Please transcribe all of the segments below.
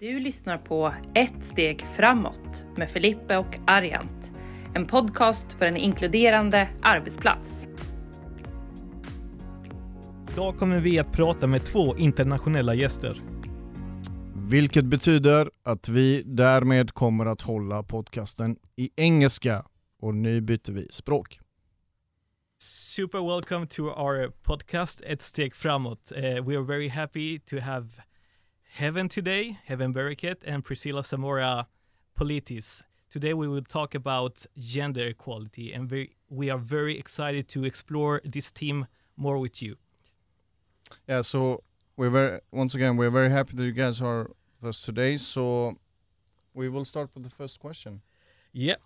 Du lyssnar på Ett steg framåt med Filippe och Arjant. En podcast för en inkluderande arbetsplats. Idag kommer vi att prata med två internationella gäster. Vilket betyder att vi därmed kommer att hålla podcasten i engelska och nu byter vi språk. Super welcome to our podcast Ett steg framåt. Uh, we are very happy to have Heaven today, Heaven Bereket and Priscilla Zamora Politis. Today we will talk about gender equality and we, we are very excited to explore this theme more with you. Yeah, so we're very once again we're very happy that you guys are with us today. So we will start with the first question. Yeah,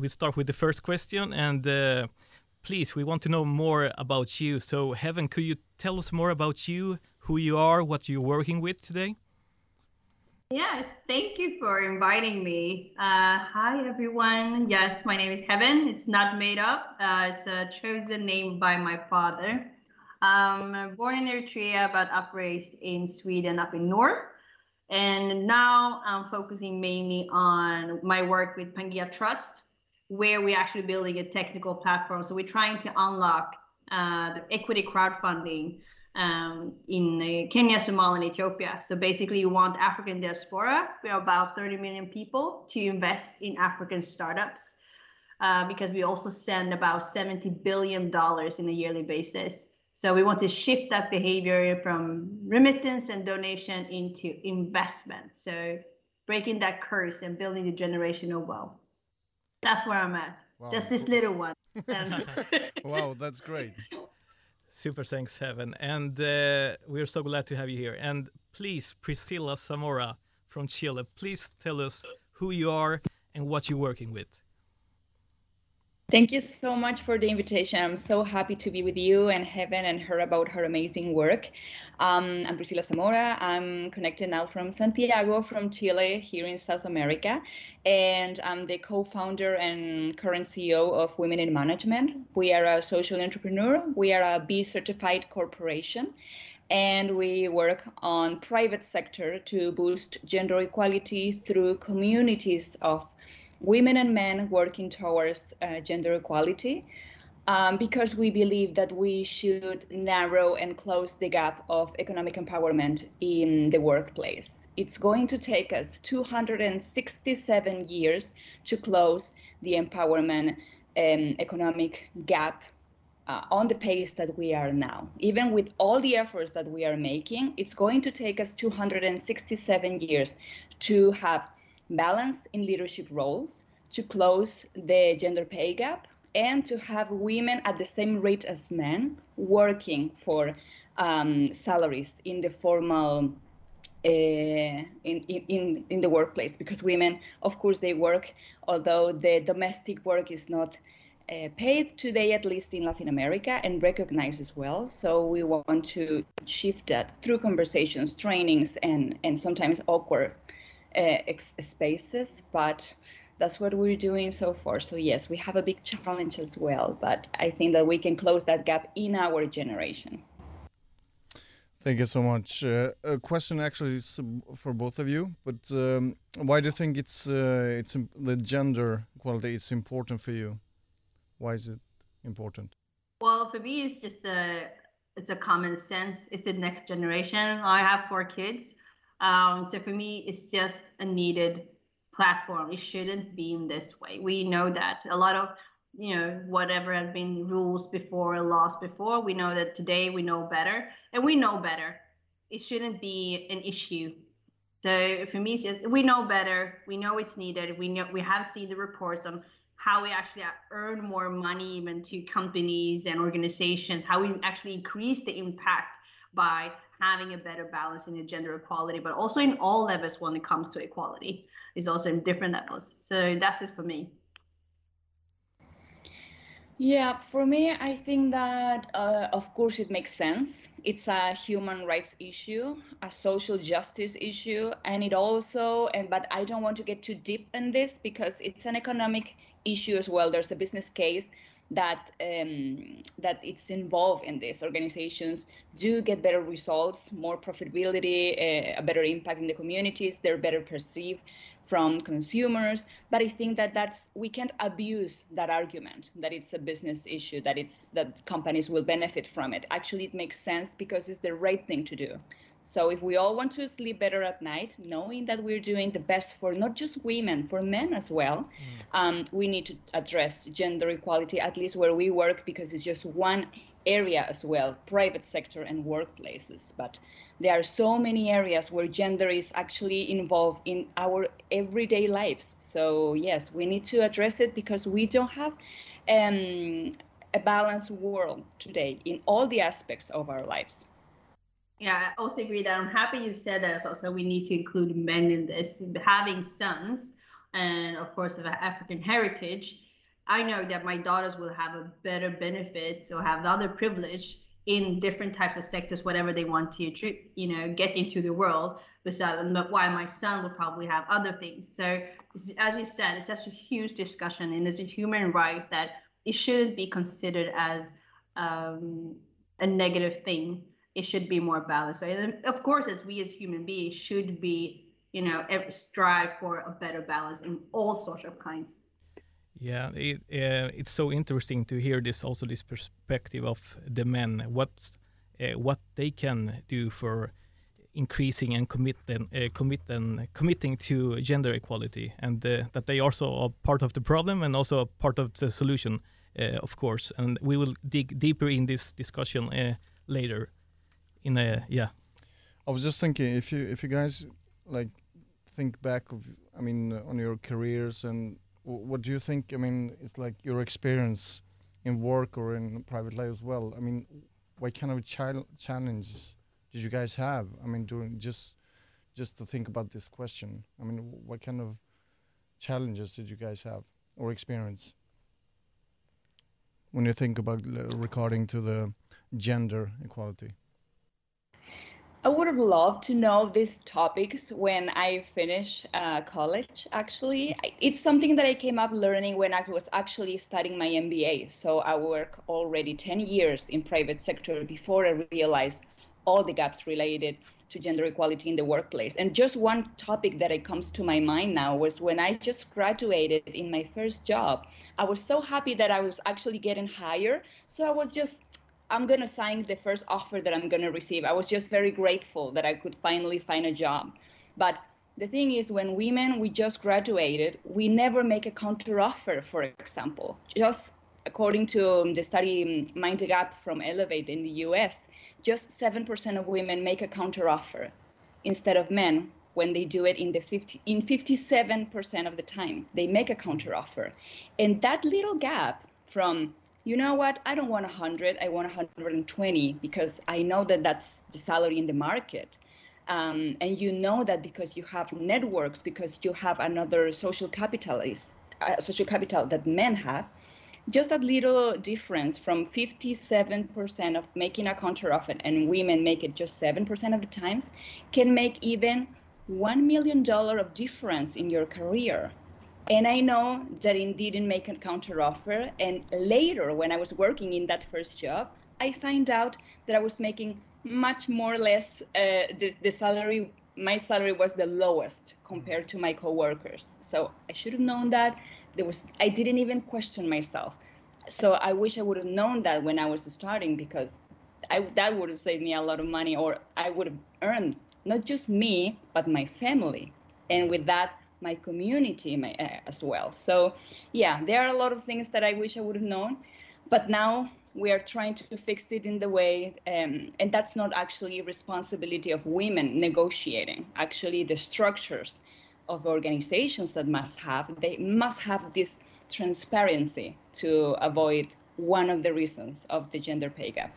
we start with the first question and uh, please we want to know more about you. So Heaven, could you tell us more about you, who you are, what you're working with today? Yes, thank you for inviting me. Uh, hi, everyone. Yes, my name is Heaven. It's not made up, uh, it's a chosen name by my father. Um, born in Eritrea, but upraised in Sweden, up in north. And now I'm focusing mainly on my work with Pangea Trust, where we're actually building a technical platform. So we're trying to unlock uh, the equity crowdfunding um, in uh, Kenya, Somalia, and Ethiopia. So basically, you want African diaspora, we are about 30 million people, to invest in African startups uh, because we also send about 70 billion dollars in a yearly basis. So we want to shift that behavior from remittance and donation into investment. So breaking that curse and building the generational wealth. That's where I'm at. Wow. Just this little one. wow, that's great. Super thanks, Heaven. And uh, we're so glad to have you here. And please, Priscilla Zamora from Chile, please tell us who you are and what you're working with. Thank you so much for the invitation. I'm so happy to be with you and Heaven and hear about her amazing work. Um, I'm Priscilla Zamora. I'm connected now from Santiago, from Chile, here in South America. And I'm the co founder and current CEO of Women in Management. We are a social entrepreneur, we are a B certified corporation. And we work on private sector to boost gender equality through communities of women and men working towards uh, gender equality um, because we believe that we should narrow and close the gap of economic empowerment in the workplace. It's going to take us 267 years to close the empowerment um, economic gap uh, on the pace that we are now. Even with all the efforts that we are making, it's going to take us 267 years to have balance in leadership roles, to close the gender pay gap, and to have women at the same rate as men working for um, salaries in the formal uh, in, in, in the workplace. Because women of course they work although the domestic work is not uh, paid today at least in latin america and recognized as well. So we want to shift that through conversations trainings and and sometimes awkward spaces, but that's what we're doing so far. So yes, we have a big challenge as well, but I think that we can close that gap in our generation. Thank you so much. Uh, a question actually is for both of you, but um, why do you think it's uh, it's the gender equality is important for you? Why is it important? Well, for me, it's just a it's a common sense. It's the next generation. I have four kids. Um, so for me, it's just a needed platform. It shouldn't be in this way. We know that a lot of you know whatever has been rules before laws before we know that today we know better and we know better it shouldn't be an issue so for me it's, we know better we know it's needed we know we have seen the reports on how we actually earn more money even to companies and organizations how we actually increase the impact by having a better balance in the gender equality, but also in all levels when it comes to equality is also in different levels. So that's it for me. Yeah, for me, I think that uh, of course it makes sense. It's a human rights issue, a social justice issue, and it also, and but I don't want to get too deep in this because it's an economic issue as well. There's a business case that um, that it's involved in this. Organizations do get better results, more profitability, uh, a better impact in the communities. They're better perceived from consumers. But I think that that's we can't abuse that argument that it's a business issue, that it's that companies will benefit from it. Actually, it makes sense because it's the right thing to do. So if we all want to sleep better at night, knowing that we're doing the best for not just women, for men as well, mm. um, we need to address gender equality at least where we work because it's just one area as well, private sector and workplaces. But there are so many areas where gender is actually involved in our everyday lives. So yes, we need to address it because we don't have um, a balanced world today in all the aspects of our lives. Yeah, I also agree that I'm happy you said that. Also, we need to include men in this. Having sons, and of course, of African heritage, I know that my daughters will have a better benefits or have the other privilege in different types of sectors, whatever they want to, you know, get into the world. Besides, why my son will probably have other things. So, as you said, it's such a huge discussion, and it's a human right that it shouldn't be considered as um, a negative thing it should be more balanced, right? And of course, as we as human beings should be, you know, strive for a better balance in all sorts of kinds. Yeah, it, uh, it's so interesting to hear this also this perspective of the men, what uh, what they can do for increasing and committing uh, commit and committing to gender equality, and uh, that they also are part of the problem and also part of the solution, uh, of course. And we will dig deeper in this discussion uh, later in a yeah. I was just thinking if you if you guys like think back of I mean on your careers and what do you think? I mean, it's like your experience in work or in private life as well. I mean, what kind of child challenges did you guys have? I mean, doing just just to think about this question. I mean, what kind of challenges did you guys have or experience when you think about regarding to the gender equality? I would have loved to know these topics when I finished uh, college. Actually, it's something that I came up learning when I was actually studying my MBA. So I work already 10 years in private sector before I realized all the gaps related to gender equality in the workplace. And just one topic that it comes to my mind now was when I just graduated in my first job. I was so happy that I was actually getting hired. So I was just I'm going to sign the first offer that I'm going to receive. I was just very grateful that I could finally find a job. But the thing is, when women, we just graduated, we never make a counter offer, for example. Just according to um, the study um, Mind the Gap from Elevate in the US, just 7% of women make a counter offer instead of men when they do it in the 50 in 57% of the time they make a counter offer and that little gap from you know what, I don't want 100, I want 120 because I know that that's the salary in the market. Um, and you know that because you have networks, because you have another social capitalist, uh, social capital that men have, just that little difference from 57% of making a counteroffer and women make it just 7% of the times can make even $1 million of difference in your career. And I know it didn't make a counteroffer. And later, when I was working in that first job, I find out that I was making much more or less uh, the, the salary. My salary was the lowest compared to my coworkers. So I should have known that. There was I didn't even question myself. So I wish I would have known that when I was starting because I, that would have saved me a lot of money, or I would have earned not just me but my family. And with that, my community my, uh, as well. So, yeah, there are a lot of things that I wish I would have known, but now we are trying to fix it in the way, um, and that's not actually responsibility of women negotiating. Actually, the structures of organizations that must have they must have this transparency to avoid one of the reasons of the gender pay gap.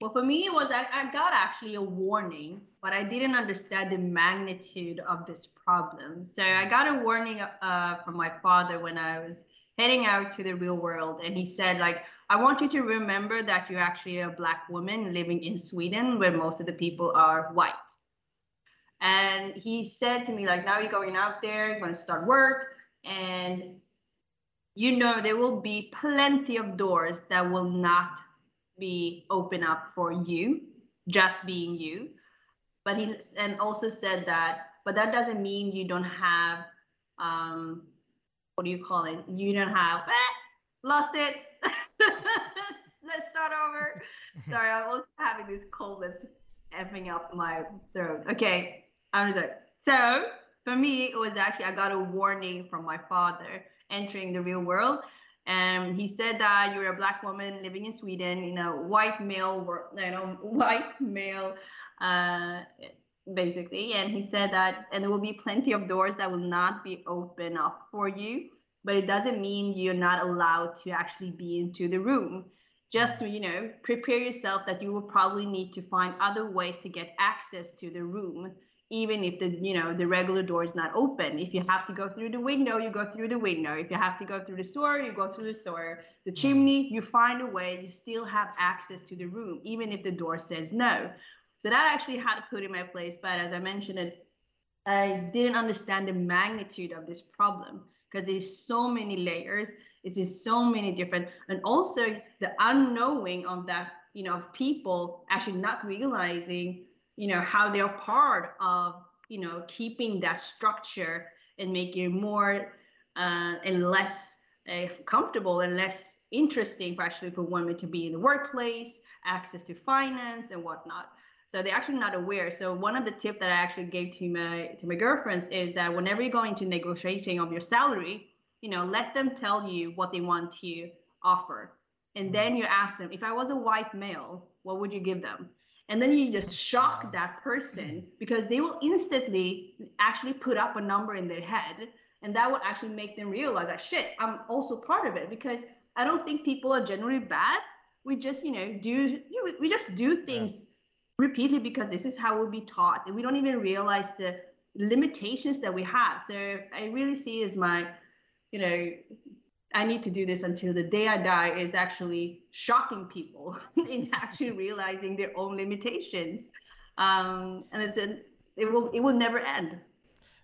Well, for me, it was I, I got actually a warning, but I didn't understand the magnitude of this problem. So I got a warning uh, from my father when I was heading out to the real world, and he said, like, I want you to remember that you're actually a black woman living in Sweden, where most of the people are white. And he said to me, like, now you're going out there, you're going to start work, and you know there will be plenty of doors that will not be open up for you, just being you. But he and also said that, but that doesn't mean you don't have um, what do you call it? You don't have eh, lost it. Let's start over. Sorry, I'm also having this cold that's effing up my throat. Okay, I'm just like so. For me, it was actually I got a warning from my father entering the real world. And he said that you're a black woman living in Sweden in a white male, world, you know, white male, uh, basically. And he said that, and there will be plenty of doors that will not be open up for you, but it doesn't mean you're not allowed to actually be into the room. Just to, you know, prepare yourself that you will probably need to find other ways to get access to the room even if the you know the regular door is not open. If you have to go through the window you go through the window. If you have to go through the sewer you go through the sewer the mm. chimney you find a way. You still have access to the room even if the door says no. So that actually had to put in my place but as i mentioned it i didn't understand the magnitude of this problem because there's so many layers. It's in so many different and also the unknowing of that you know people actually not realizing you know how they're part of you know keeping that structure and making it more uh, and less uh, comfortable and less interesting for actually for women to be in the workplace access to finance and whatnot. So they're actually not aware. So one of the tips that i actually gave to my to my girlfriends is that whenever you go into negotiating of your salary you know let them tell you what they want to offer. And then you ask them if i was a white male what would you give them and then you just shock that person because they will instantly actually put up a number in their head. And that will actually make them realize that shit i'm also part of it. Because i don't think people are generally bad. We just you know do you know, we just do things yeah. repeatedly because this is how we'll be taught. And we don't even realize the limitations that we have. So i really see as my you know I need to do this until the day I die is actually shocking people in actually realizing their own limitations. Um, and it's a, it will it will never end.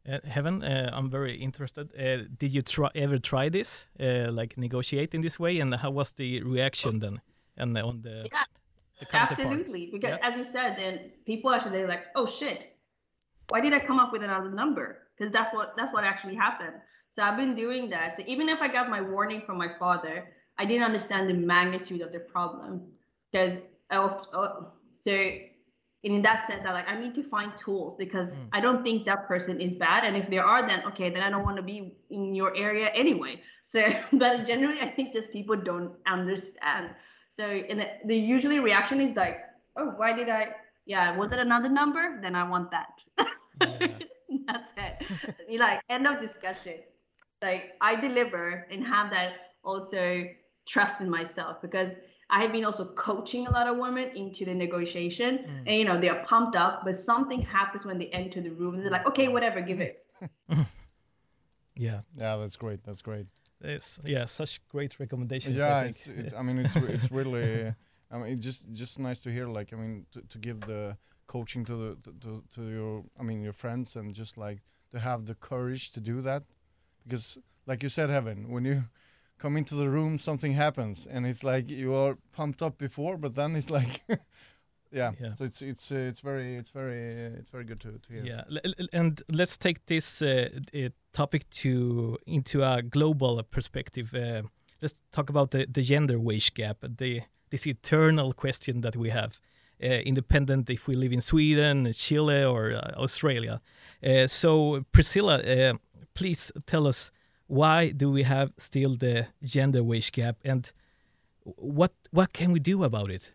Uh, Heaven, uh, I'm very interested. Uh, did you try ever try this, uh, like negotiate in this way, and how was the reaction then? And on the yeah, the absolutely. Because yeah. as you said, then people actually they're like, oh shit, why did I come up with another number? Because that's what that's what actually happened. So I've been doing that. So even if I got my warning from my father, I didn't understand the magnitude of the problem because uh, so in that sense, I like I need to find tools because mm. I don't think that person is bad, and if there are, then okay, then I don't want to be in your area anyway. So, but generally, I think just people don't understand. So, and the, the usually reaction is like, oh, why did I? Yeah, was it another number? Then I want that. Yeah. That's it. you like end of discussion like I deliver and have that also trust in myself because I have been also coaching a lot of women into the negotiation mm. and you know they're pumped up but something happens when they enter the room. And they're like okay whatever give it. Yeah. Yeah that's great that's great. It's yeah such great recommendations yeah I, it's, it's, I mean it's it's really I mean it's just just nice to hear like I mean to, to give the coaching to the to, to your I mean your friends and just like to have the courage to do that because like you said heaven when you come into the room something happens and it's like you are pumped up before but then it's like yeah. yeah. so it's it's uh, it's very it's very uh, it's very good to, to hear yeah L and let's take this uh, topic to into a global perspective uh, let's talk about the, the gender wage gap the this eternal question that we have uh, independent if we live in Sweden, Chile, or uh, Australia. so, Priscilla, please tell us why do we have still the gender wage gap and what what can we do about it?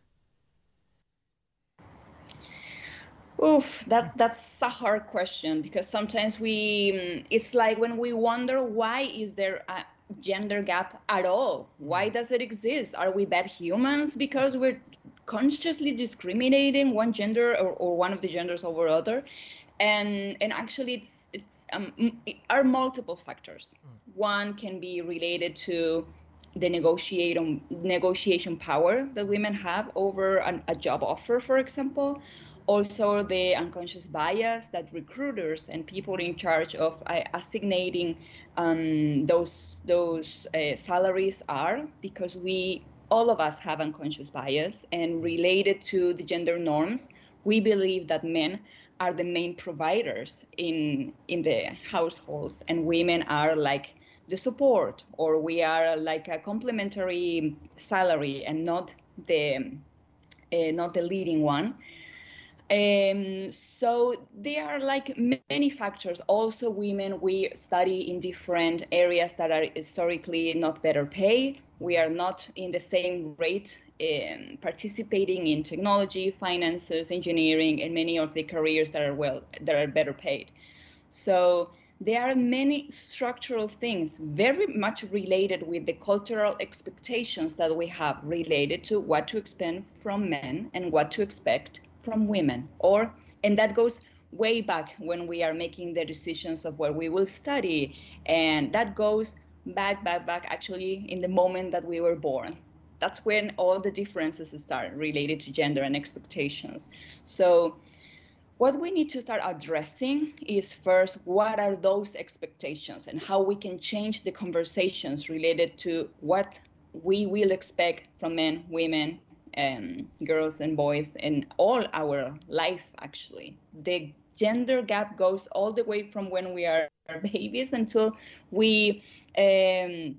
Oof, that that's a hard question because sometimes we mm, it's like when we wonder why is there a gender gap at all? Why mm. does it exist? Are we bad humans because we're consciously discriminating one gender or, or one of the genders over other? And and actually it's it's um, it are multiple factors. Mm. One can be related to the negotiation negotiation power that women have over an, a job offer, for example, also the unconscious bias that recruiters and people in charge of uh, assignating um, those those uh, salaries are because we all of us have unconscious bias and related to the gender norms we believe that men are the main providers in in the households and women are like the support or we are like a complementary salary and not the uh, not the leading one um, so there are like many factors. Also, women, we study in different areas that are historically not better paid. We are not in the same rate in participating in technology, finances, engineering, and many of the careers that are well that are better paid. So there are many structural things very much related with the cultural expectations that we have related to what to expect from men and what to expect from women or and that goes way back when we are making the decisions of where we will study and that goes back back back actually in the moment that we were born. That's when all the differences start related to gender and expectations. So what we need to start addressing is first what are those expectations and how we can change the conversations related to what we will expect from men women um, girls and boys in all our life actually. The gender gap goes all the way from when we are babies until we um,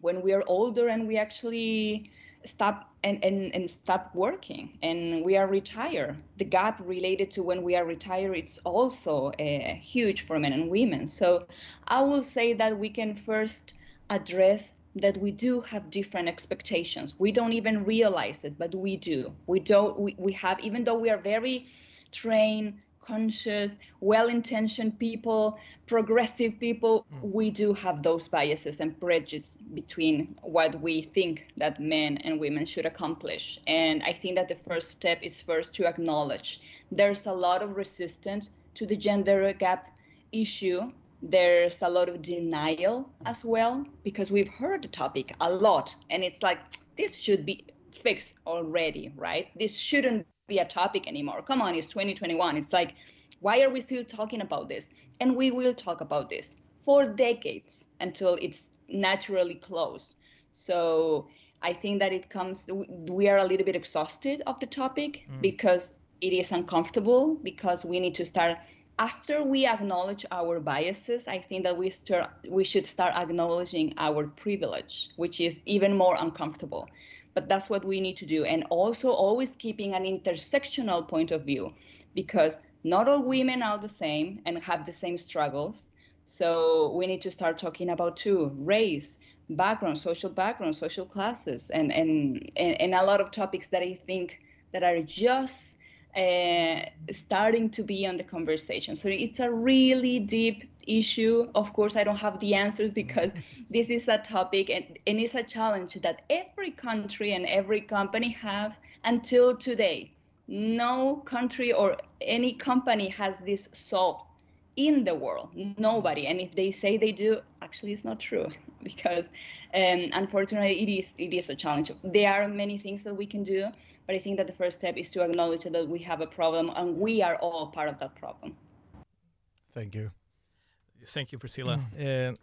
when we are older and we actually stop and, and, and stop working and we are retired the gap related to when we are retired it's also uh, huge for men and women so i will say that we can first address that we do have different expectations. We don't even realize it, but we do. We don't. We, we have, even though we are very trained, conscious, well-intentioned people, progressive people, mm. we do have those biases and prejudice between what we think that men and women should accomplish. And I think that the first step is first to acknowledge there's a lot of resistance to the gender gap issue there's a lot of denial as well because we've heard the topic a lot and it's like this should be fixed already right this shouldn't be a topic anymore come on it's 2021 it's like why are we still talking about this and we will talk about this for decades until it's naturally closed so i think that it comes we are a little bit exhausted of the topic mm. because it is uncomfortable because we need to start after we acknowledge our biases, I think that we start we should start acknowledging our privilege, which is even more uncomfortable. But that's what we need to do, and also always keeping an intersectional point of view, because not all women are the same and have the same struggles. So we need to start talking about too race, background, social background, social classes, and and and, and a lot of topics that I think that are just uh, starting to be on the conversation. So it's a really deep issue. Of course, I don't have the answers because this is a topic and, and it's a challenge that every country and every company have until today. No country or any company has this solved in the world. Nobody. And if they say they do, actually, it's not true because um, unfortunately, it is it is a challenge. There are many things that we can do, but I think that the first step is to acknowledge that we have a problem and we are all part of that problem. Thank you. Thank you, Priscilla. Mm. Uh,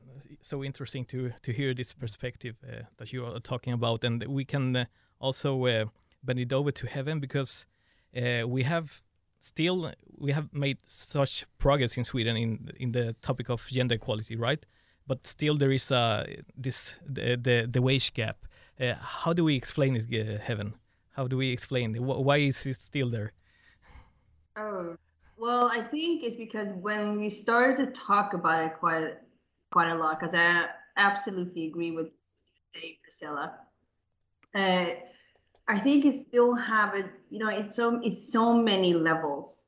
so interesting to to hear this perspective uh, that you are talking about, and we can uh, also uh, bend it over to heaven because uh, we have still we have made such progress in Sweden in in the topic of gender equality, right? But still there is uh, this the, the, the wage gap. Uh, how do we explain this, uh, Heaven? How do we explain it? Why is it still there? Oh, well, I think it's because when we started to talk about it quite quite a lot, because I absolutely agree with you, Priscilla. Uh, I think it still have a you know it's so it's so many levels.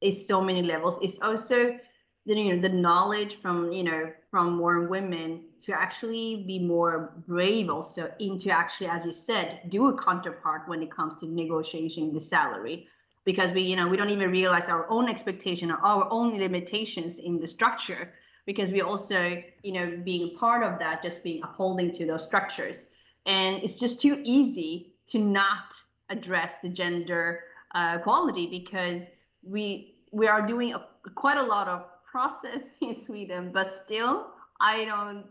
It's so many levels. It's also the you know the knowledge from you know from more women to actually be more brave also into actually as you said do a counterpart when it comes to negotiating the salary. Because we you know we don't even realize our own expectation or our own limitations in the structure because we also you know being part of that just being upholding to those structures. And it's just too easy to not address the gender uh, quality because we we are doing a, quite a lot of process in Sweden, but still I don't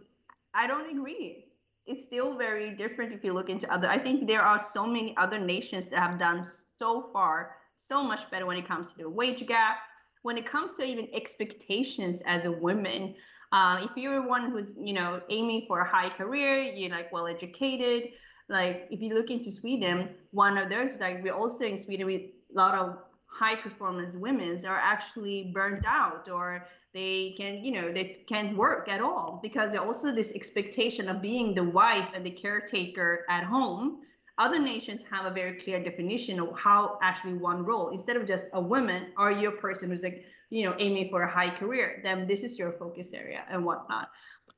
I don't agree. It's still very different if you look into other. I think there are so many other nations that have done so far so much better when it comes to the wage gap, when it comes to even expectations as a woman. Uh, if you're one who's you know aiming for a high career, you're like well educated. Like if you look into Sweden, one of those like we're also in Sweden with a lot of high performance women are actually burned out or they can you know they can't work at all because also this expectation of being the wife and the caretaker at home. Other nations have a very clear definition of how actually one role. Instead of just a woman are you a person who's like you know aiming for a high career? Then this is your focus area and whatnot.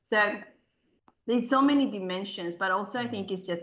So there's so many dimensions but also i think it's just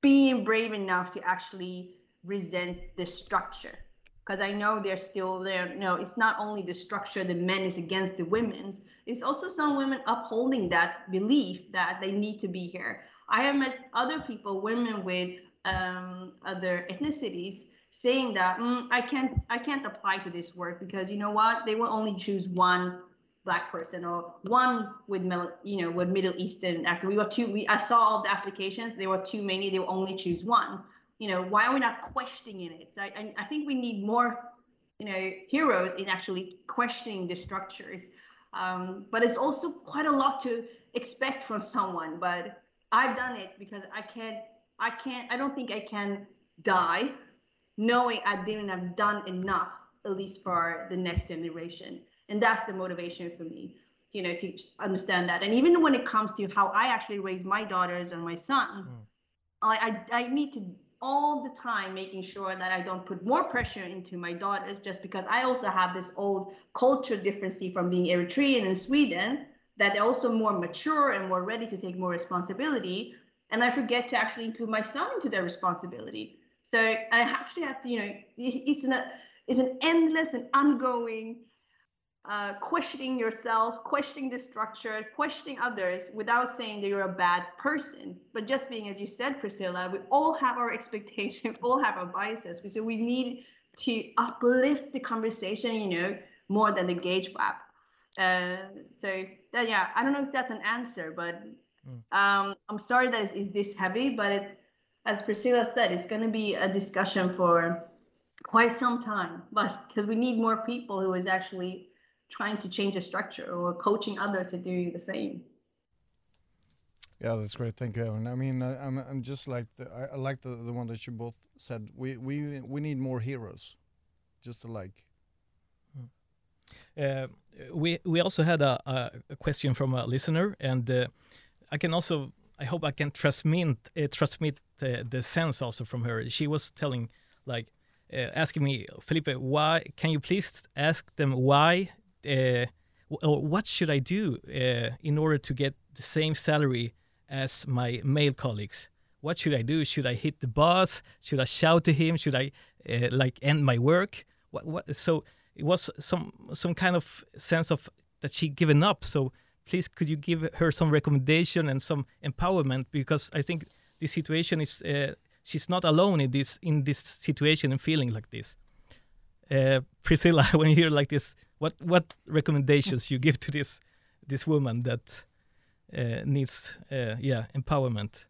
being brave enough to actually resent the structure because I know they're still there. No, it's not only the structure the men is against the women's. It's also some women upholding that belief that they need to be here. I have met other people, women with um, other ethnicities, saying that mm, I can't I can't apply to this work because you know what they will only choose one black person or one with you know with Middle Eastern actually we were two we I saw all the applications there were too many they will only choose one you know, why are we not questioning it? So I, I think we need more, you know, heroes in actually questioning the structures. Um, but it's also quite a lot to expect from someone. But I've done it because I can't, I can't, I don't think I can die knowing I didn't have done enough, at least for the next generation. And that's the motivation for me, you know, to understand that. And even when it comes to how I actually raise my daughters and my son, mm. I, I, I need to all the time making sure that I don't put more pressure into my daughters just because I also have this old culture difference from being Eritrean and Sweden that they're also more mature and more ready to take more responsibility. And I forget to actually include my son into their responsibility. So I actually have to, you know, it's an, it's an endless and ongoing uh, questioning yourself, questioning the structure, questioning others without saying that you're a bad person, but just being, as you said, Priscilla, we all have our expectations, we all have our biases. So we need to uplift the conversation, you know, more than the wage gap. Uh, so that, yeah, I don't know if that's an answer, but mm. um, I'm sorry that it's, it's this heavy, but it, as Priscilla said, it's going to be a discussion for quite some time, but because we need more people who is actually trying to change the structure or coaching others to do the same. Yeah, that's great. Thank you, Heaven. I mean, I, am I'm, I'm just like the, I, I, like the the one that you both said. We we we need more heroes, just like. Uh, we we also had a, a, question from a listener, and uh, I can also I hope I can transmit uh, transmit uh, the sense also from her. She was telling like uh, asking me, Felipe, why can you please ask them why uh, what should I do uh, in order to get the same salary as my male colleagues? What should I do? Should I hit the boss? Should I shout to him? Should I uh, like end my work? What, what? So it was some some kind of sense of that she given up. So please, could you give her some recommendation and some empowerment? Because I think this situation is uh, she's not alone in this in this situation and feeling like this. Uh, Priscilla, when you hear like this, what what recommendations you give to this this woman that uh, needs uh, yeah empowerment?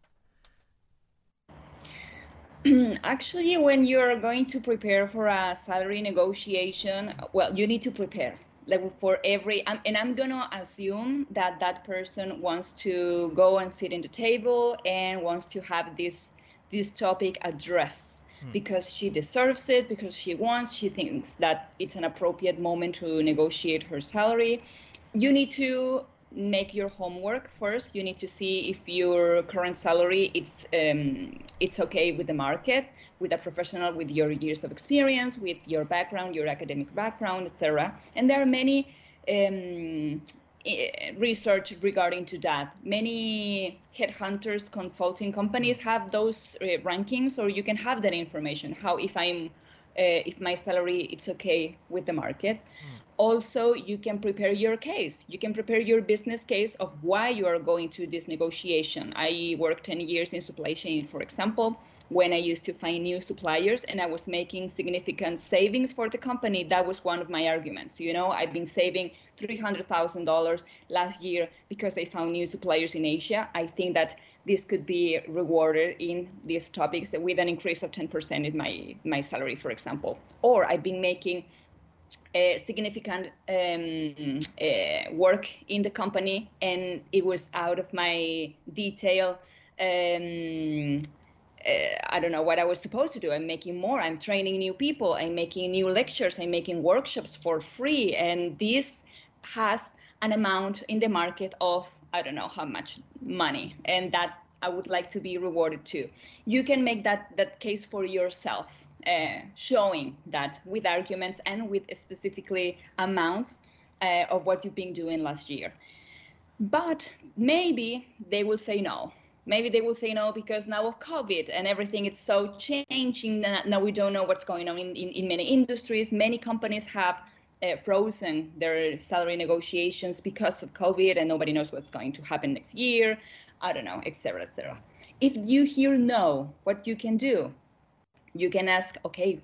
Actually, when you're going to prepare for a salary negotiation, well, you need to prepare like for every and i'm gonna assume that that person wants to go and sit in the table and wants to have this this topic addressed Hmm. because she deserves it, because she wants, she thinks that it's an appropriate moment to negotiate her salary. You need to make your homework first. You need to see if your current salary it's um, it's okay with the market, with a professional with your years of experience, with your background, your academic background, etc. And there are many um, research regarding to that. Many headhunters, consulting companies mm. have those uh, rankings, or you can have that information. How if I'm, uh, if my salary it's okay with the market. Mm. Also, you can prepare your case. You can prepare your business case of why you are going to this negotiation. I worked 10 years in supply chain, for example. When I used to find new suppliers and I was making significant savings for the company, that was one of my arguments. You know, I've been saving $300,000 last year because I found new suppliers in Asia. I think that this could be rewarded in these topics with an increase of 10% in my, my salary, for example. Or I've been making significant um, uh, work in the company and it was out of my detail um, uh, I don't know what I was supposed to do. I'm making more. I'm training new people. I'm making new lectures. I'm making workshops for free. And this has an amount in the market of, I don't know how much money. And that I would like to be rewarded too. You can make that, that case for yourself, uh, showing that with arguments and with specifically amounts uh, of what you've been doing last year. But maybe they will say no maybe they will say no because now of covid and everything is so changing now we don't know what's going on in, in, in many industries. Many companies have uh, frozen their salary negotiations because of covid and nobody knows what's going to happen next year. I don't know etc etc if you hear no what you can do? You can ask okay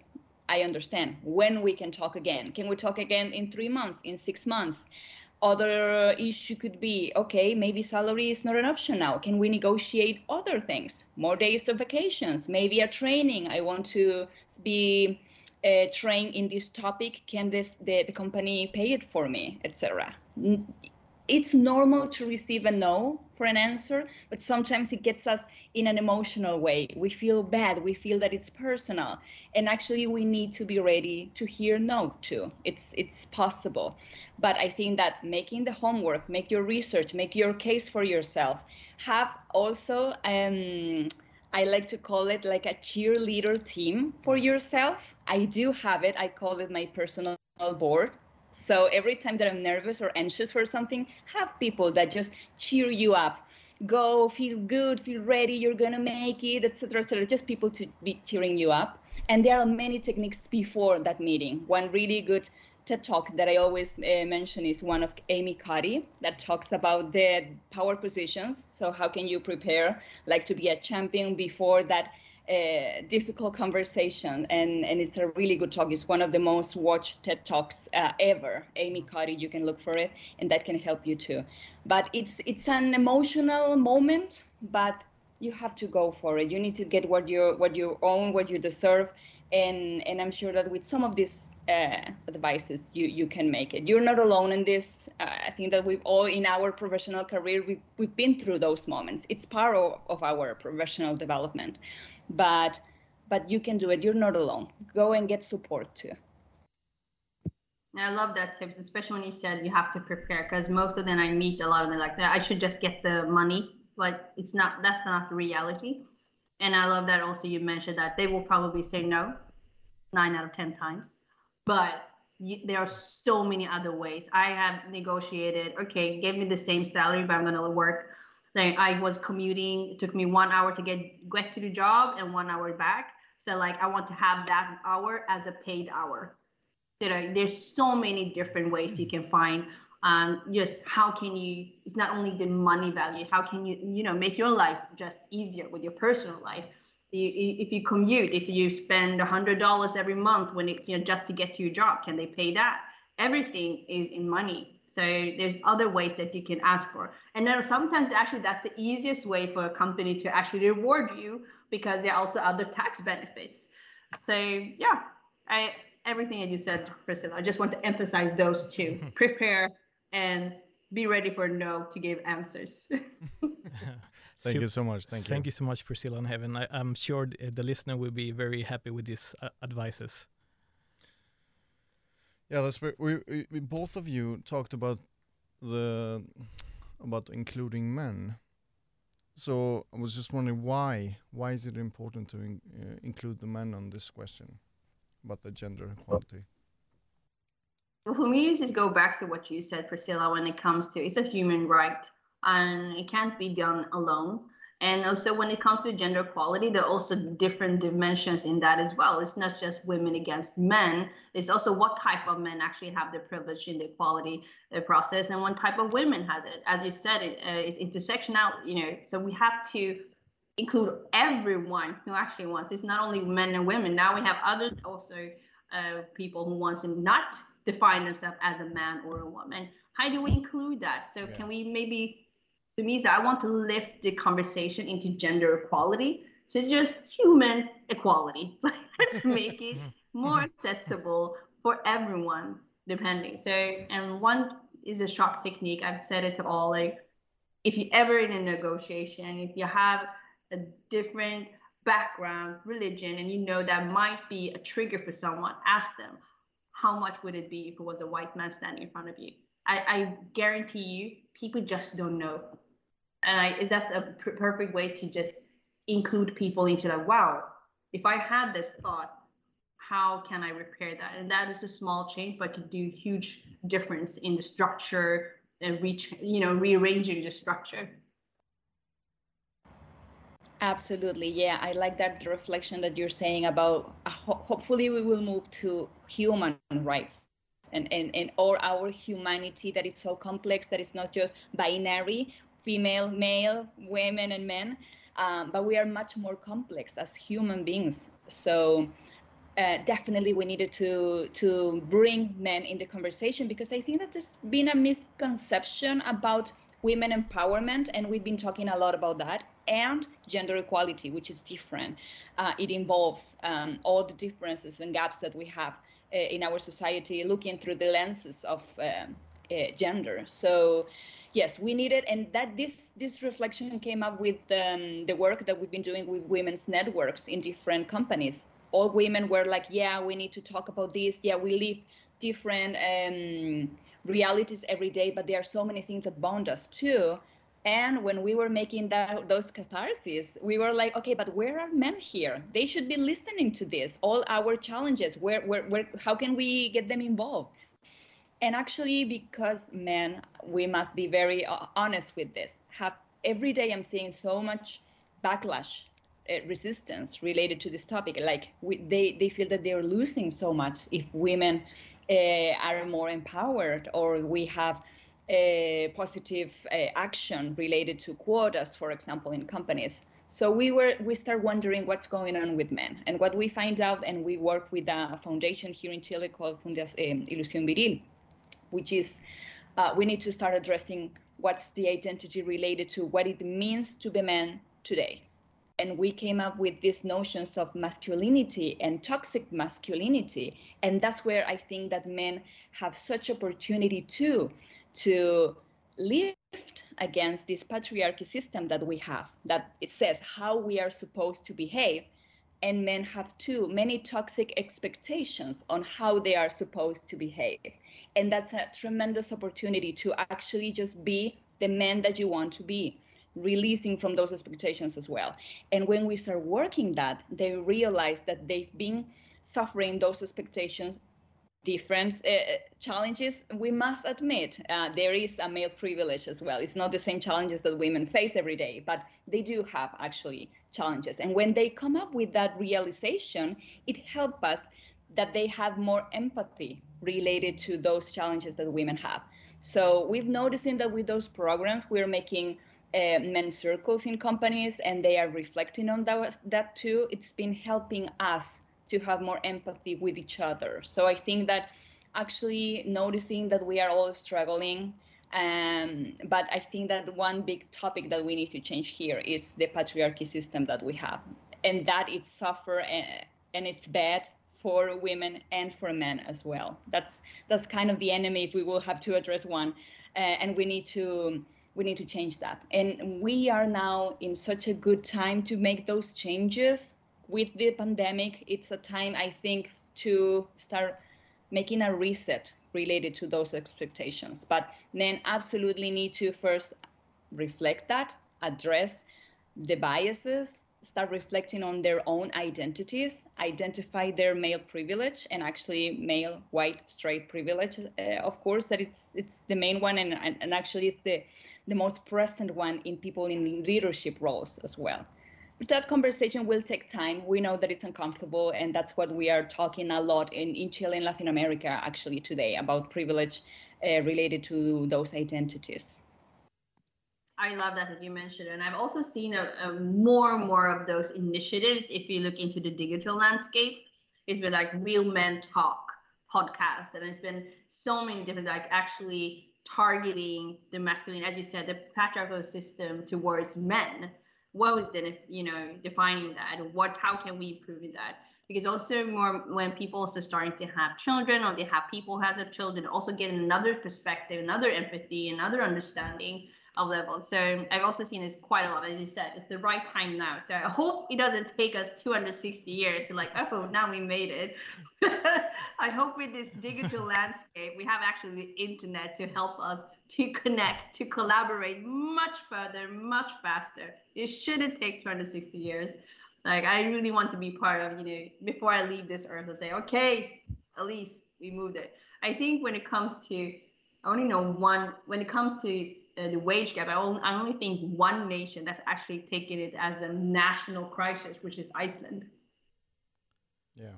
i understand when we can talk again? Can we talk again in three months in six months other issue could be okay maybe salary is not an option now. Can we negotiate other things? More days of vacations maybe a training. I want to be uh, trained in this topic. Can this the, the company pay it for me etc it's normal to receive a no for an answer, but sometimes it gets us in an emotional way. We feel bad, we feel that it's personal, and actually we need to be ready to hear no too. It's it's possible. But I think that making the homework, make your research, make your case for yourself, have also um I like to call it like a cheerleader team for yourself. I do have it. I call it my personal board so every time that I'm nervous or anxious for something, have people that just cheer you up. Go, feel good, feel ready, you're gonna make it, etc., etc. Just people to be cheering you up. And there are many techniques before that meeting. One really good TED talk that I always uh, mention is one of Amy Cuddy that talks about the power positions. So how can you prepare like to be a champion before that a difficult conversation, and, and it's a really good talk. It's one of the most watched TED Talks uh, ever. Amy Cuddy, you can look for it, and that can help you too. But it's it's an emotional moment, but you have to go for it. You need to get what you what you own, what you deserve, and and I'm sure that with some of these uh, advices, you you can make it. You're not alone in this. Uh, I think that we've all in our professional career we've we've been through those moments. It's part of, of our professional development but but you can do it you're not alone go and get support too I love that tips, especially when you said you have to prepare because most of them I meet a lot of them like that. I should just get the money, but it's not that's not the reality. And I love that also you mentioned that they will probably say no nine out of 10 times, but you, there are so many other ways. I have negotiated, okay, give me the same salary, but I'm going to work like I was commuting. It took me one hour to get get to the job and one hour back. So like I want to have that hour as a paid hour. You know, there's so many different ways you can find um, just how can you it's not only the money value how can you you know make your life just easier with your personal life you, if you commute if you spend a hundred dollars every month when it you know just to get to your job can they pay that everything is in money so there's other ways that you can ask for. And then sometimes actually that's the easiest way for a company to actually reward you because there are also other tax benefits. So yeah, I everything that you said, Priscilla, I just want to emphasize those two. Prepare and be ready for no to give answers. Thank so, you so much. Thank, thank you. you so much, Priscilla and Heaven. I, am sure the listener will be very happy with these uh, advices. Yeah, that's very, we, we both of you talked about the about including men. So I was just wondering why why is it important to in, uh, include the men on this question about the gender equality? Well, for me, just go back to what you said, Priscilla. When it comes to it's a human right, and it can't be done alone. And also, when it comes to gender equality, there are also different dimensions in that as well. It's not just women against men. It's also what type of men actually have the privilege in the equality uh, process, and what type of women has it. As you said, it uh, is intersectional. You know, so we have to include everyone who actually wants. It's not only men and women. Now we have other also uh, people who wants to not define themselves as a man or a woman. How do we include that? So yeah. can we maybe, to me, I want to lift the conversation into gender equality. So it's just human equality. Let's make it mm-hmm. more mm-hmm. accessible for everyone, depending. So, and one is a shock technique. I've said it to all like, if you're ever in a negotiation, if you have a different background, religion, and you know that might be a trigger for someone, ask them, how much would it be if it was a white man standing in front of you? I, I guarantee you, people just don't know. And I, that's a pr- perfect way to just include people into that. Wow, if I had this thought, how can I repair that? And that is a small change, but can do huge difference in the structure and reach, you know, rearranging the structure. Absolutely, yeah. I like that reflection that you're saying about uh, ho- hopefully we will move to human rights and, and, and or our humanity that it's so complex that it's not just binary, female, male, women and men, um, but we are much more complex as human beings. So uh, definitely we needed to to bring men in the conversation because I think that there's been a misconception about women empowerment, and we've been talking a lot about that, and gender equality, which is different. Uh, it involves um, all the differences and gaps that we have uh, in our society, looking through the lenses of uh, uh gender. So yes, we needed, and that this this reflection came up with um, the work that we've been doing with women's networks in different companies all women were like, yeah, we need to talk about this. Yeah, we live different um, realities every day, but there are so many things that bond us too. And when we were making that those catharses, we were like, okay, but where are men here? They should be listening to this, all our challenges. Where, where, where? How can we get them involved? And actually, because men, we must be very uh, honest with this. Have every day I'm seeing so much backlash uh, resistance related to this topic. Like we, they they feel that they're losing so much if women uh, are more empowered, or we have a positive uh, action related to quotas, for example, in companies. So we were we start wondering what's going on with men, and what we find out, and we work with a foundation here in Chile called Fundación Ilusión Viril, which is uh, we need to start addressing what's the identity related to what it means to be men today. And we came up with these notions of masculinity and toxic masculinity. And that's where i think that men have such opportunity too to lift against this patriarchy system that we have that it says how we are supposed to behave and men have too many toxic expectations on how they are supposed to behave and that's a tremendous opportunity to actually just be the man that you want to be releasing from those expectations as well. And when we start working that, they realize that they've been suffering those expectations different uh, challenges we must admit uh, there is a male privilege as well. It's not the same challenges that women face every day but they do have actually challenges. And when they come up with that realization it helps us that they have more empathy related to those challenges that women have. So we've noticing that with those programs we're making uh, men circles in companies and they are reflecting on that, that too. It's been helping us to have more empathy with each other. So i think that actually noticing that we are all struggling um, but i think that one big topic that we need to change here is the patriarchy system that we have. And that it suffer and, uh, and it's bad for women and for men as well. That's that's kind of the enemy if we will have to address one uh, and we need to we need to change that. And we are now in such a good time to make those changes with the pandemic. It's a time, I think, to start making a reset related to those expectations. But men absolutely need to first reflect that, address the biases, start reflecting on their own identities, identify their male privilege and actually male white straight privilege. Uh, of course, that it's it's the main one, and, and, and actually it's the the most present one in people in leadership roles as well. That conversation will take time. We know that it's uncomfortable, and that's what we are talking a lot in, in Chile and Latin America actually today about privilege uh, related to those identities. I love that that you mentioned, and I've also seen a, a more and more of those initiatives. If you look into the digital landscape, it's been like real men talk podcast, and it's been so many different like actually targeting the masculine, as you said, the patriarchal system towards men. What was then, you know, defining that? What? How can we improve that? Because also more when people also starting to have children or they have people who has a children, also get another perspective, another empathy, another understanding of level. So I've also seen this quite a lot, as you said. It's the right time now. So I hope it doesn't take us 260 years to like, oh, now we made it. I hope with this digital landscape, we have actually the internet to help us to connect, to collaborate much further, much faster. It shouldn't take 260 years. Like I really want to be part of, you know, before I leave this earth and say, okay, at least we moved it. I think when it comes to, I only know one, when it comes to uh, the wage gap, I only, I only think one nation that's actually taken it as a national crisis, which is Iceland. Yeah.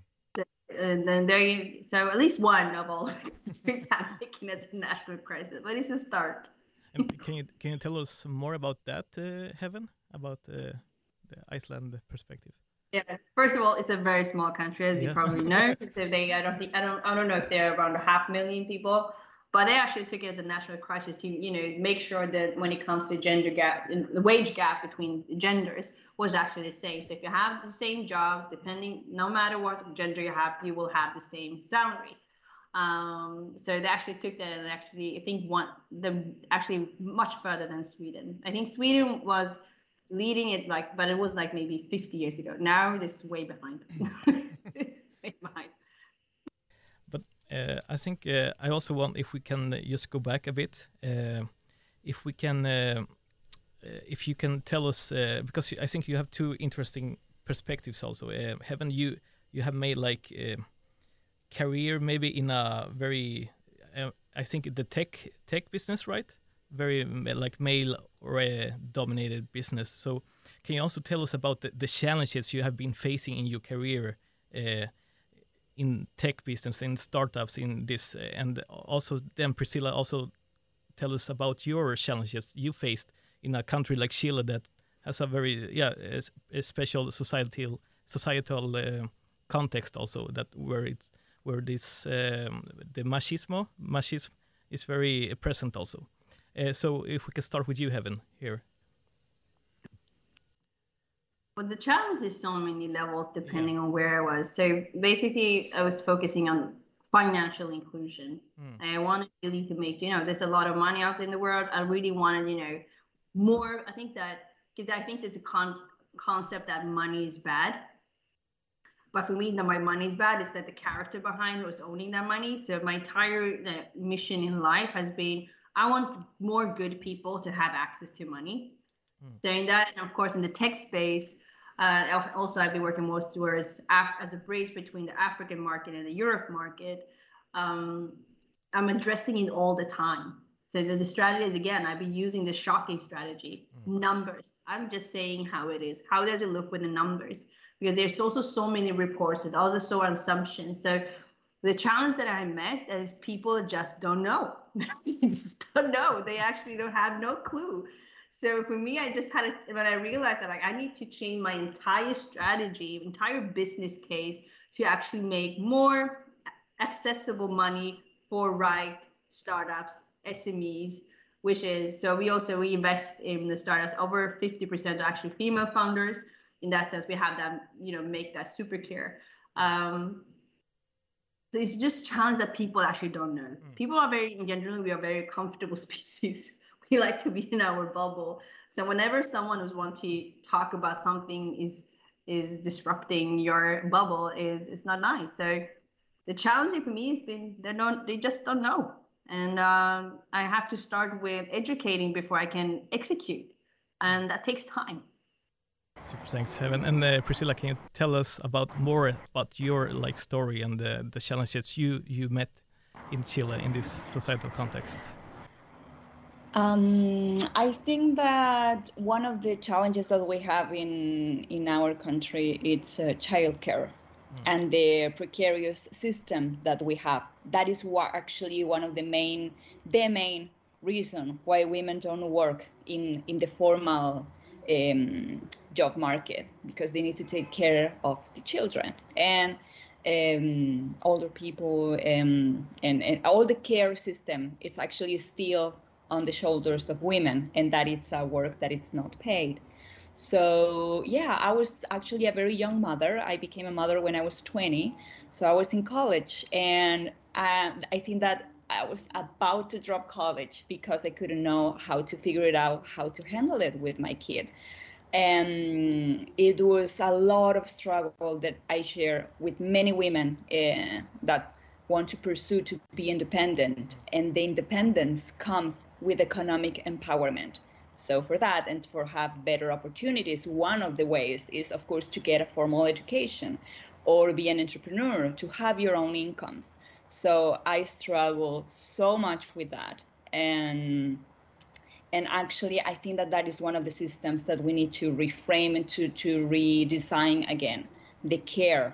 And then there, you so at least one of all countries has taken it as a national crisis, but it's a start. and can you can you tell us more about that, uh, Heaven, about uh, the Iceland perspective? Yeah. First of all, it's a very small country, as Yeah. you probably know. so they, I don't think, I don't, I don't know if they're around a half million people, but they actually took it as a national crisis to, you know, make sure that when it comes to gender gap, the wage gap between genders was actually the same. So if you have the same job, depending, no matter what gender you have, you will have the same salary. Um, so they actually took that and actually, I think one, the actually much further than Sweden. I think Sweden was leading it like, but it was like maybe 50 years ago. Now this is way behind. way behind. But uh, I think uh, I also want if we can uh, just go back a bit, if we can, if you can tell us because I think you have two interesting perspectives also. Heaven, you you have made like career maybe in a very, I think the tech tech business, right? Very like male or uh, dominated business. So can you also tell us about the, the challenges you have been facing in your career? Uh, in tech business in startups in this uh, and also then priscilla also tell us about your challenges you faced in a country like chile that has a very yeah a, a special societal societal uh, context also that where it's where this um, the machismo machismo is very present also. Uh, so if we can start with you heaven here Well, the challenge is so many levels depending on where I was. So basically, I was focusing on financial inclusion. And I wanted really to make, you know, there's a lot of money out in the world. I really wanted, you know, more. I think that because I think there's a con- concept that money is bad. But for me, that my money is bad is that the character behind was owning that money. So my entire uh, mission in life has been I want more good people to have access to money. So in that, and of course, in the tech space, uh, also I've been working most towards Af- as a bridge between the African market and the Europe market. Um, I'm addressing it all the time. So the, the strategy is again, I've been using the shocking strategy, numbers. I'm just saying how it is. How does it look with the numbers? Because there's also so many reports and also so assumptions. So the challenge that I met is people just don't know. they just don't know. They actually don't have no clue. So for me, I just had to, when I realized that like I need to change my entire strategy, entire business case to actually make more accessible money for right startups, SMEs, which is so we also we invest in the startups. Over 50% are actually female founders. In that sense, we have them, you know, make that super clear. Um, so it's just challenge that people actually don't know. People are very, in general, we are very comfortable species. We like to be in our bubble. So whenever someone who's want to talk about something is is disrupting your bubble, is it's not nice. So the challenge for me has been they don't they just don't know, and um, I have to start with educating before I can execute, and that takes time. Super thanks, Heaven. And uh, Priscilla, can you tell us about more about your like story and the, the challenges you you met in Chile in this societal context? Um, I think that one of the challenges that we have in in our country it's uh, childcare and the precarious system that we have. That is what actually one of the main the main reason why women don't work in in the formal um, job market because they need to take care of the children and um, older people um, and, and all the care system It's actually still on the shoulders of women and that it's a work that it's not paid. So yeah i was actually a very young mother. I became a mother when i was 20 so i was in college. And uh, i think that i was about to drop college because i couldn't know how to figure it out how to handle it with my kid. And it was a lot of struggle that i share with many women uh, that want to pursue to be independent and the independence comes with economic empowerment. So for that and for have better opportunities one of the ways is of course to get a formal education or be an entrepreneur to have your own incomes. So i struggle so much with that. And and actually i think that that is one of the systems that we need to reframe and to, to redesign again. The care.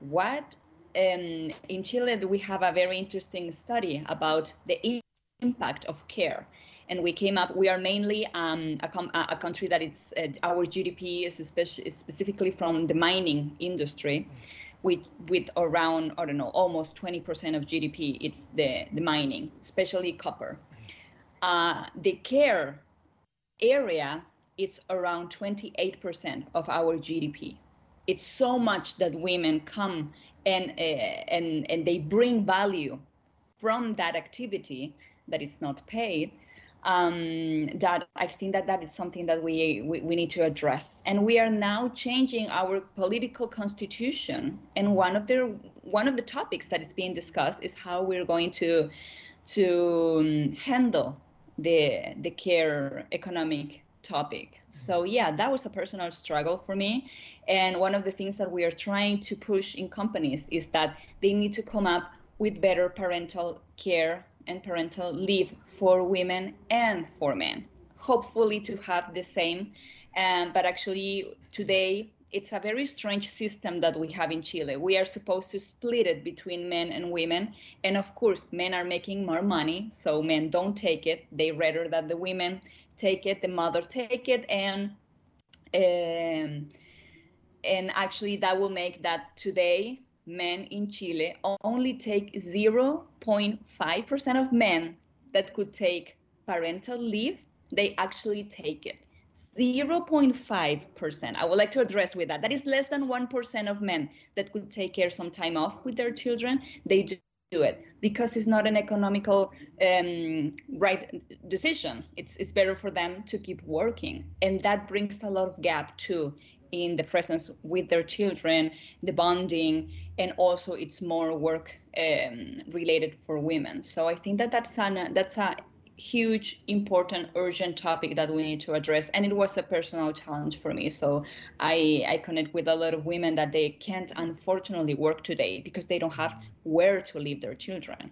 What um, in chile we have a very interesting study about the impact of care. And we came up we are mainly um, a, a, country that it's uh, our gdp is, especially, is specifically from the mining industry with with around i don't know almost 20% of gdp it's the the mining especially copper. Uh, the care area it's around 28% of our gdp it's so much that women come and uh, and and they bring value from that activity that is not paid um, that I think that that is something that we, we, we need to address. And we are now changing our political constitution. And one of the one of the topics that is being discussed is how we're going to to um, handle the the care economic topic. So yeah, that was a personal struggle for me. And one of the things that we are trying to push in companies is that they need to come up with better parental care and parental leave for women and for men. Hopefully to have the same. Um, but actually today it's a very strange system that we have in Chile. We are supposed to split it between men and women. And of course, men are making more money, so men don't take it. They rather that the women take it, the mother take it, and um, and actually that will make that today men in Chile only take 0.5% of men that could take parental leave, they actually take it. 0.5%. I would like to address with that. That is less than 1% of men that could take care some time off with their children. They do it because it's not an economical um, right decision. It's it's better for them to keep working, and that brings a lot of gap too in the presence with their children, the bonding, and also it's more work um, related for women. So I think that that's an that's a huge, important, urgent topic that we need to address. And it was a personal challenge for me. So I, I connect with a lot of women that they can't unfortunately work today because they don't have where to leave their children.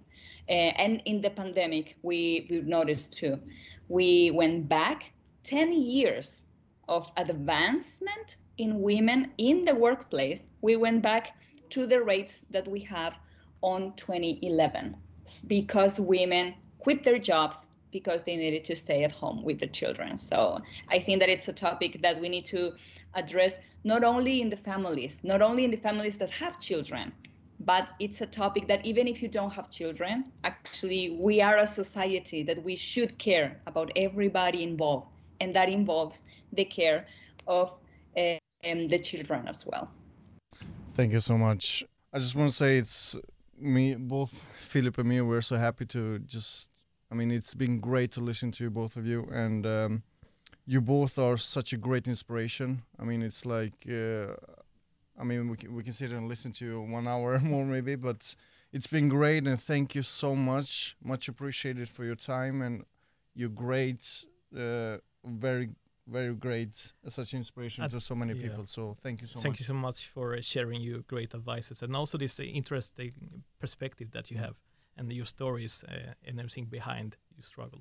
Uh, and in the pandemic, we, we noticed too, we went back 10 years of advancement in women in the workplace. We went back to the rates that we have on 2011 because women quit their jobs because they needed to stay at home with the children. So I think that it's a topic that we need to address not only in the families, not only in the families that have children, but it's a topic that even if you don't have children, actually we are a society that we should care about everybody involved, and that involves the care of um, the children as well. Thank you so much. I just want to say it's me, both Philip and me. We're so happy to just I mean, it's been great to listen to you both of you, and um, you both are such a great inspiration. I mean, it's like, uh, I mean, we can, we can sit and listen to you one hour more maybe, but it's been great, and thank you so much. Much appreciated for your time and your great, uh, very very great uh, such inspiration to so many yeah. people so thank you so thank much Thank you so much for sharing your great advices and also this interesting perspective that you have and your stories uh, and everything behind your struggle.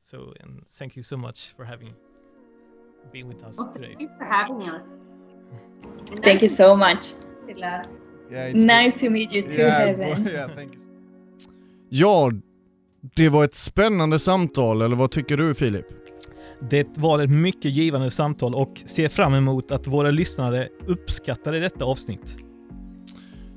So, and thank you so much for having being with us well, today. Thank you for having us. thank you so much. Yeah, nice to meet you too, yeah, Heaven. Yeah, thank you. Ja, det var ett spännande samtal, eller vad tycker du Filip? Det var ett mycket givande samtal och ser fram emot att våra lyssnare uppskattade detta avsnitt.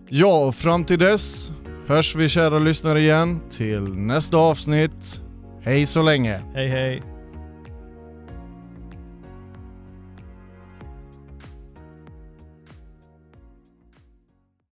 Ja, fram till dess hörs vi kära lyssnare igen till nästa avsnitt. Hej så länge! Hej hej!